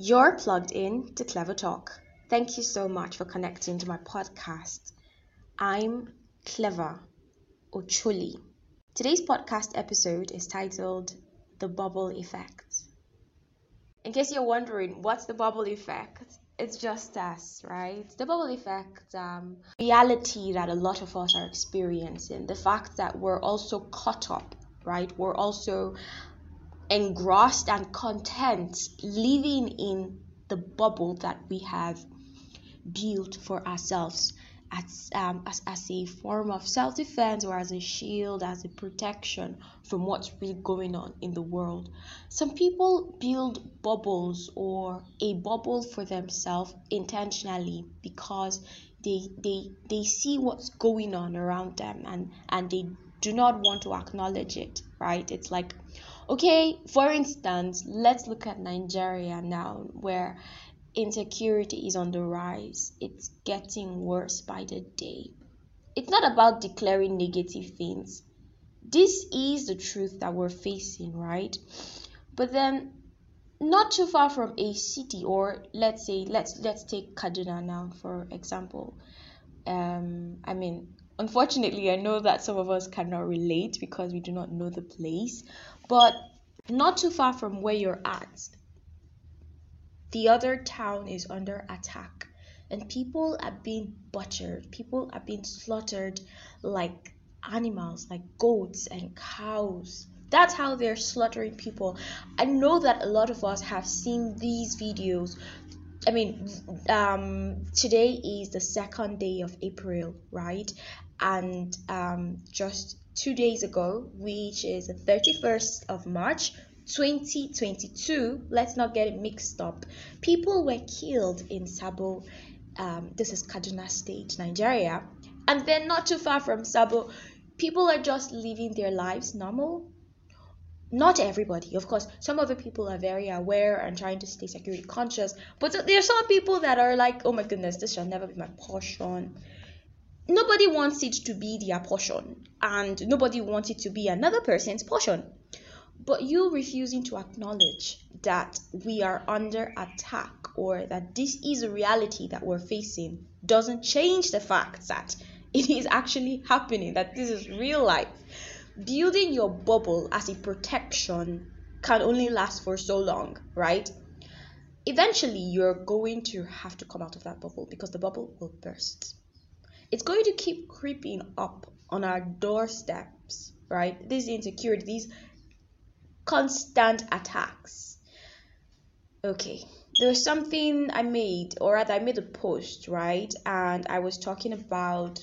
You're plugged in to Klevar Talk. Thank you so much for connecting to my podcast. I'm Klevar Ocholi. Today's podcast episode is titled The Bubble Effect. In case you're wondering, what's the bubble effect? It's just us, right? The bubble effect, um, reality that a lot of us are experiencing, the fact that we're also caught up, right? We're also engrossed and content living in the bubble that we have built for ourselves as, um, as, as a form of self defense or as a shield, as a protection from what's really going on in the world. Some people build bubbles or a bubble for themselves intentionally because they, they, they see what's going on around them and, and they do not want to acknowledge it, right? It's like, okay, for instance, let's look at Nigeria now, where insecurity is on the rise. It's getting worse by the day. It's not about declaring negative things. This is the truth that we're facing, right? But then not too far from a city or let's say let's let's take Kaduna now for example. Um I mean unfortunately I know that some of us cannot relate because we do not know the place, but not too far from where you're at the other town is under attack. And people are being butchered. People are being slaughtered like animals like goats and cows. That's how they're slaughtering people. I know that a lot of us have seen these videos. I mean um, today is the second day of april right? And um, just two days ago which is the 31st of march 2022, let's not get it mixed up. People were killed in Sabo. Um, this is Kaduna State, Nigeria. And then not too far from Sabo, people are just living their lives normal. Not everybody, of course. Some other people are very aware and trying to stay security conscious. But there are some people that are like, oh my goodness, this shall never be my portion nobody wants it to be their portion and nobody wants it to be another person's portion but you refusing to acknowledge that we are under attack or that this is a reality that we're facing doesn't change the fact that it is actually happening, that this is real life. Building your bubble as a protection can only last for so long, right? Eventually, you're going to have to come out of that bubble because the bubble will burst. It's going to keep creeping up on our doorsteps, right? This insecurity, these constant attacks. Okay, there was something I made, or rather, I made a post, right? And I was talking about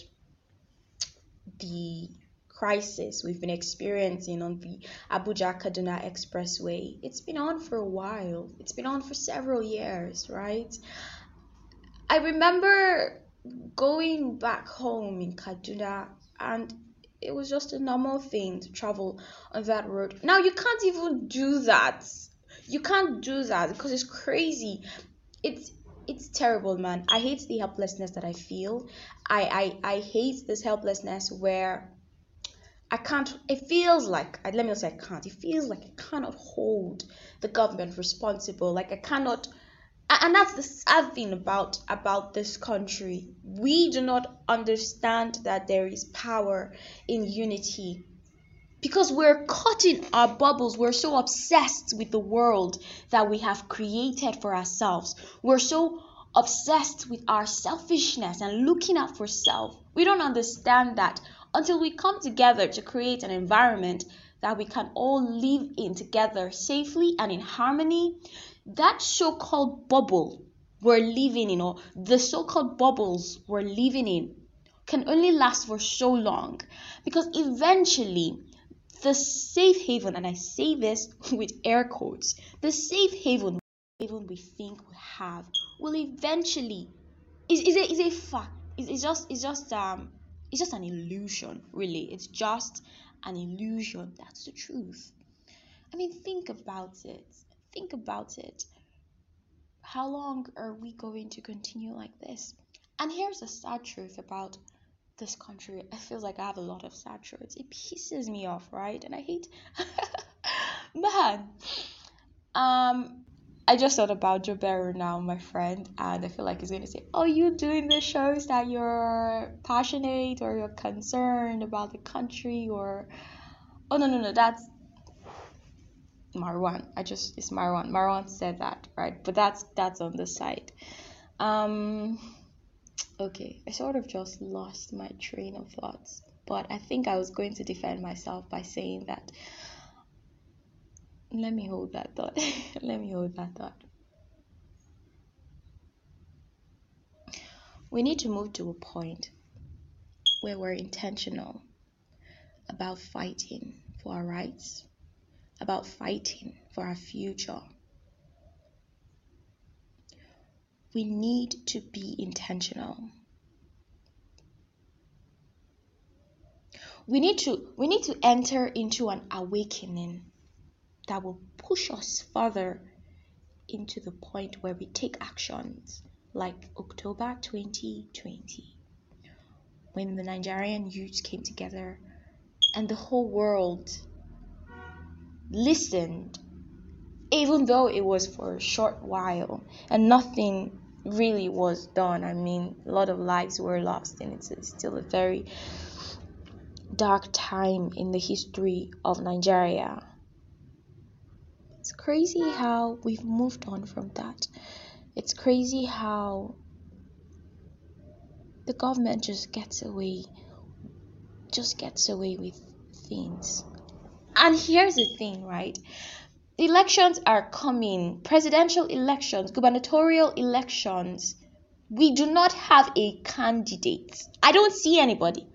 the crisis we've been experiencing on the Abuja Kaduna Expressway. It's been on for a while, it's been on for several years, right? I remember going back home in Kaduna and it was just a normal thing to travel on that road. Now you can't even do that. You can't do that because it's crazy. It's it's terrible, man. I hate the helplessness that I feel. I I, I hate this helplessness where I can't. It feels like let me not say I can't. It feels like I cannot hold the government responsible. Like I cannot and that's the sad thing about about this country. We do not understand that there is power in unity. Because we're caught in our bubbles. We're so obsessed with the world that we have created for ourselves. We're so obsessed with our selfishness and looking out for self. We don't understand that until we come together to create an environment that we can all live in together safely and in harmony. That so-called bubble we're living in or the so-called bubbles we're living in can only last for so long. Because eventually the safe haven and i say this with air quotes the safe haven even we think we have will eventually is, is a is a fact. It's just it's just um it's just an illusion really. It's just an illusion that's the truth i mean think about it think about it. How long are we going to continue like this? And here's the sad truth about this country. I feel like I have a lot of sad truths. It pisses me off, right? And I hate man. Um I just thought about Joe Barrow now, my friend, and I feel like he's gonna say, "Oh, you doing this shows that you're passionate or you're concerned about the country or." Oh no no no, that's Marwan. I just it's Marwan. Marwan said that, right? But that's that's on the side. Um okay, I sort of just lost my train of thoughts, but I think I was going to defend myself by saying that let me hold that thought. let me hold that thought. We need to move to a point where we're intentional about fighting for our rights, about fighting for our future. We need to be intentional. We need to we need to enter into an awakening that will push us further into the point where we take actions like October 2020 when the Nigerian youth came together and the whole world listened even though it was for a short while and nothing really was done. I mean a lot of lives were lost and it's, still a very dark time in the history of nigeria it's crazy how we've moved on from that. It's crazy how the government just gets away just gets away with things. And here's the thing, right? Elections are coming, presidential elections, gubernatorial elections. We do not have a candidate. I don't see anybody.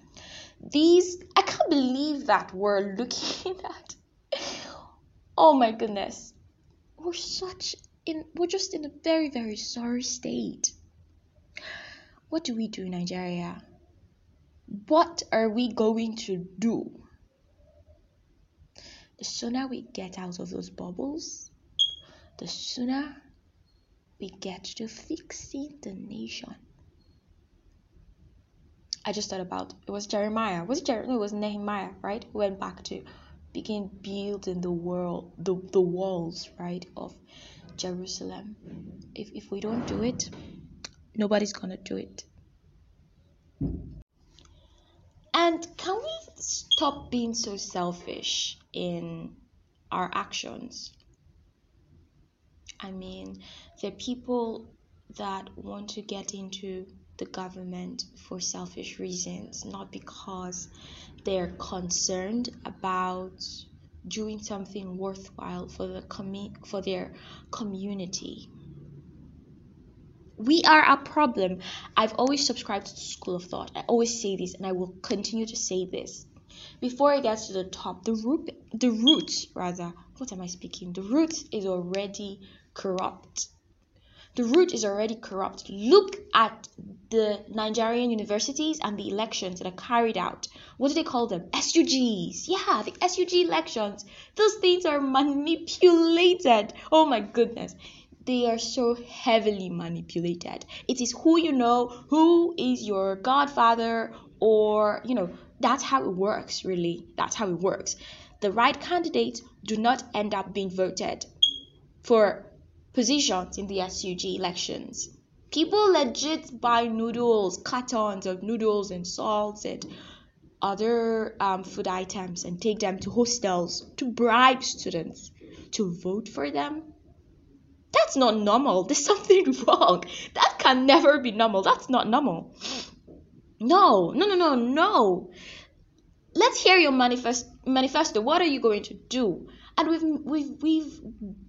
These, I can't believe that we're looking at oh my goodness we're such in we're just in a very very sorry state what do we do in nigeria what are we going to do the sooner we get out of those bubbles the sooner we get to fixing the nation I just thought about it was Jeremiah. Was it Jeremiah? No, it was Nehemiah, right? Who went back to begin building the world the, the walls right of jerusalem. If, if we don't do it nobody's gonna do it. And can we stop being so selfish in our actions? I mean are people that want to get into the government for selfish reasons, not because they're concerned about doing something worthwhile for the commu- for their community. We are a problem. I've always subscribed to the school of thought. I always say this and I will continue to say this. Before it gets to the top, the root the root rather, what am I speaking? The root is already corrupt the root is already corrupt. Look at the Nigerian universities and the elections that are carried out. What do they call them? SUGs. Yeah, the SUG elections. Those things are manipulated. Oh my goodness. They are so heavily manipulated. It is who you know, who is your godfather, or, you know, that's how it works, really. That's how it works. The right candidates do not end up being voted for positions in the SUG elections. People legit buy noodles, cartons of noodles and salts and other um, food items and take them to hostels to bribe students to vote for them. That's not normal. There's something wrong. That can never be normal. That's not normal. No, no, no, no, no. Let's hear your manifest manifesto. What are you going to do? And we've we've we've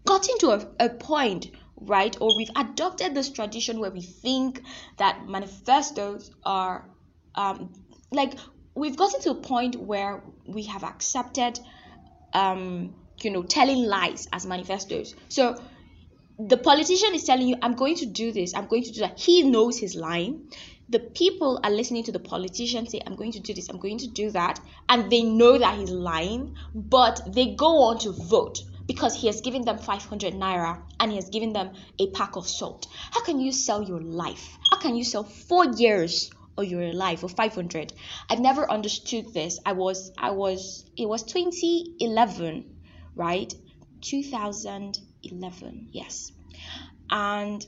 gotten to a, a point right or we've adopted this tradition where we think that manifestos are um, like we've gotten to a point where we have accepted um, you know telling lies as manifestos. So the politician is telling you i'm going to do this i'm going to do that he knows he's lying the people are listening to the politician say, I'm going to do this, I'm going to do that, and they know that he's lying, but they go on to vote because he has given them 500 naira and he has given them a pack of salt. How can you sell your life? How can you sell four years of your life for 500? I've never understood this. I was, I was, it was 2011, right? 2011, yes. And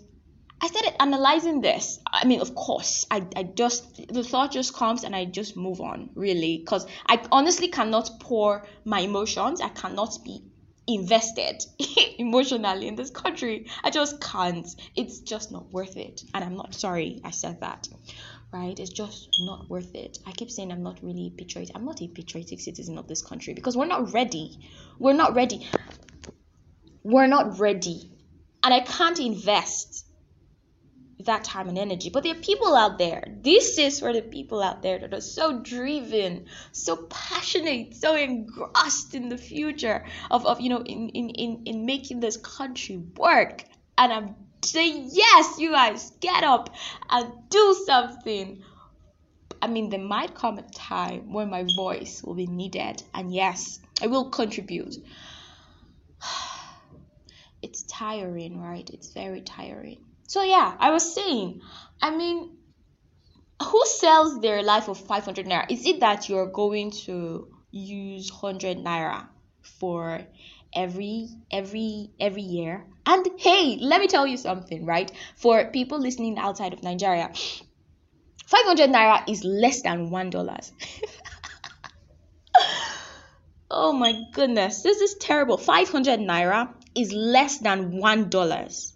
I started analyzing this. I mean, of course, I, I just, the thought just comes and I just move on, really. Because I honestly cannot pour my emotions. I cannot be invested emotionally in this country. I just can't. It's just not worth it. And I'm not sorry I said that. Right? It's just not worth it. I keep saying I'm not really patriotic. I'm not a patriotic citizen of this country because we're not ready. We're not ready. We're not ready. And I can't invest that time and energy. But there are people out there. This is for the people out there that are so driven, so passionate, so engrossed in the future of, of you know, in, in, in, in making this country work. And I'm saying, yes, you guys, get up and do something. I mean, there might come a time when my voice will be needed. And yes, I will contribute. It's tiring, right? It's very tiring so yeah, I was saying, I mean, who sells their life of 500 naira? Is it that you're going to use 100 naira for every every every year? And hey, let me tell you something, right? For people listening outside of Nigeria, 500 naira is less than one dollars. oh my goodness, this is terrible. 500 naira is less than one dollars.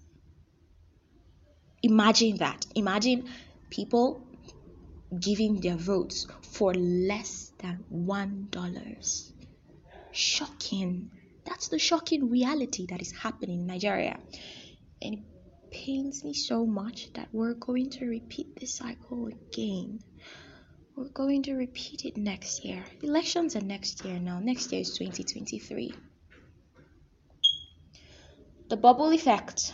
Imagine that. Imagine people giving their votes for less than one dollars. Shocking. That's the shocking reality that is happening in Nigeria. And it pains me so much that we're going to repeat this cycle again. We're going to repeat it next year. Elections are next year now. Next year is 2023. The bubble effect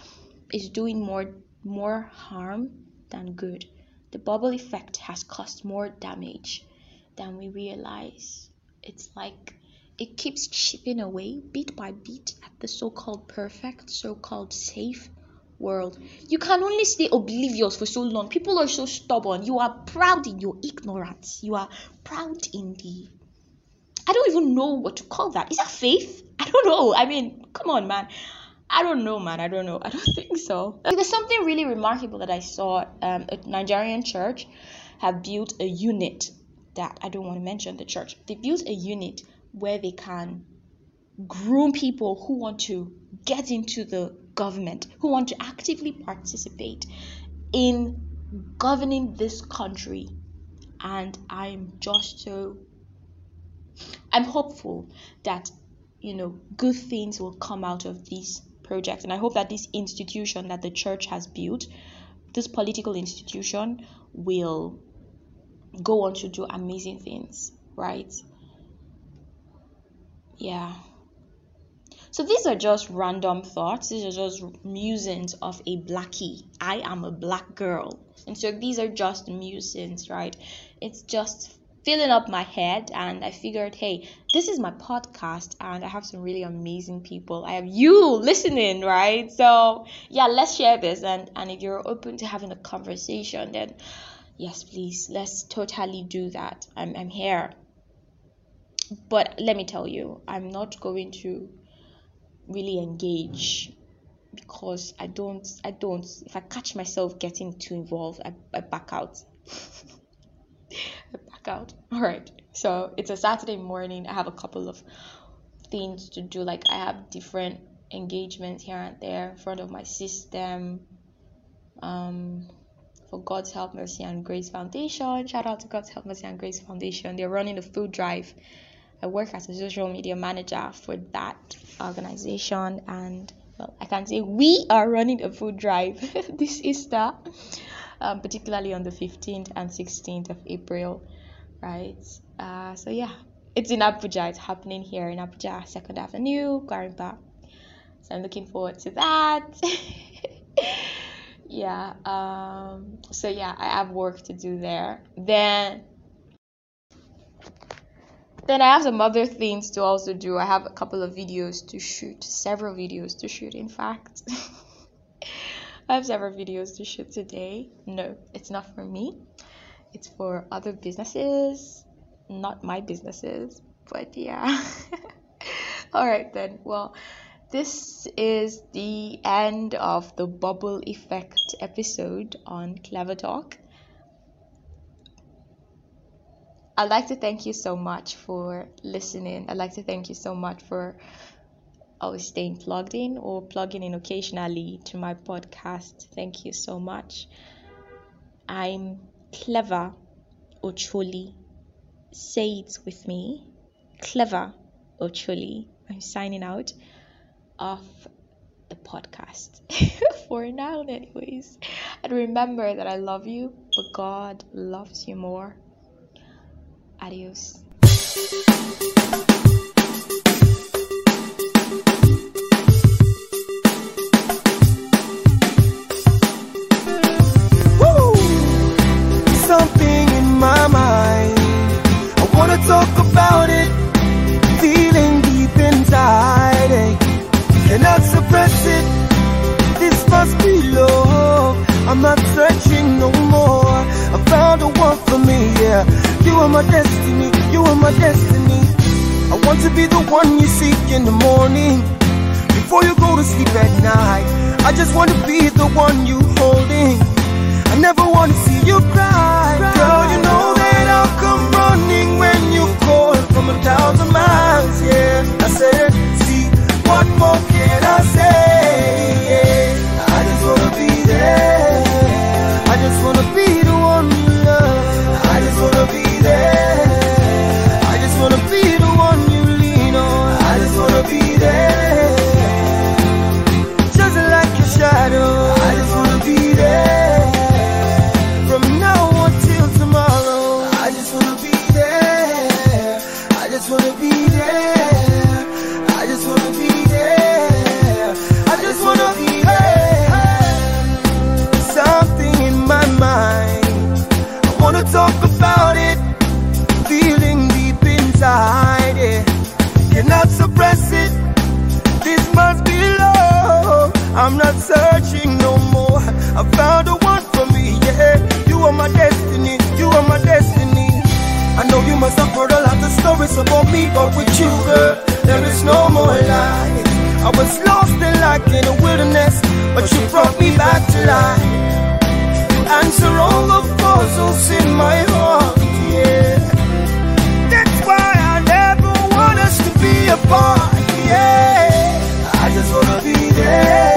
is doing more more harm than good. The bubble effect has caused more damage than we realize. It's like it keeps chipping away bit by bit at the so called perfect, so called safe world. You can only stay oblivious for so long. People are so stubborn. You are proud in your ignorance. You are proud in the. I don't even know what to call that. Is that faith? I don't know. I mean, come on, man. I don't know, man. I don't know. I don't think so. There's something really remarkable that I saw. Um, a Nigerian church have built a unit that I don't want to mention the church. They built a unit where they can groom people who want to get into the government, who want to actively participate in governing this country. And I'm just so I'm hopeful that you know good things will come out of this project. And I hope that this institution that the church has built, this political institution, will go on to do amazing things, right? Yeah. So these are just random thoughts. These are just musings of a blackie. I am a black girl. And so these are just musings, right? It's just filling up my head and I figured, hey, this is my podcast and I have some really amazing people. I have you listening, right? So yeah, let's share this and, and if you're open to having a conversation, then yes, please, let's totally do that. I'm I'm here. But let me tell you, I'm not going to really engage because I don't I don't if I catch myself getting too involved, I, I back out. out. All right. So it's a Saturday morning. I have a couple of things to do. Like I have different engagements here and there in front of my system. Um, for God's Help, Mercy and Grace Foundation. Shout out to God's Help, Mercy and Grace Foundation. They're running a food drive. I work as a social media manager for that organization, and well, I can say we are running a food drive this Easter, um, particularly on the 15th and 16th of April right? Uh, so yeah, it's in Abuja. It's happening here in Abuja, Second Avenue, Gwarinpa. So I'm looking forward to that. yeah. Um, so yeah, I have work to do there. Then then I have some other things to also do. I have a couple of videos to shoot, several videos to shoot, in fact. I have several videos to shoot today. No, it's not for me it's for other businesses, not my businesses. But yeah. All right then. Well, this is the end of the bubble effect episode on Klevar Talk. I'd like to thank you so much for listening. I'd like to thank you so much for always staying plugged in or plugging in occasionally to my podcast. Thank you so much. I'm Klevar Ocholi. Say it with me. Klevar Ocholi. I'm signing out of the podcast for now, anyways. And remember that I love you, but God loves you more. Adios. I'm not searching no more. I found the one for me, yeah. You are my destiny. You are my destiny. I want to be the one you seek in the morning. Before you go to sleep at night, I just want to be the one you holding. I never want to see you cry. Girl, you know that I'll come running when you call from a thousand miles. Yeah, I said, see, what more can I say? Me, but with you, girl, there is no more lies. I was lost and like in a wilderness, but you brought me back to life. You answer all the puzzles in my heart, yeah. That's why I never want us to be apart. Yeah, I just wanna be there.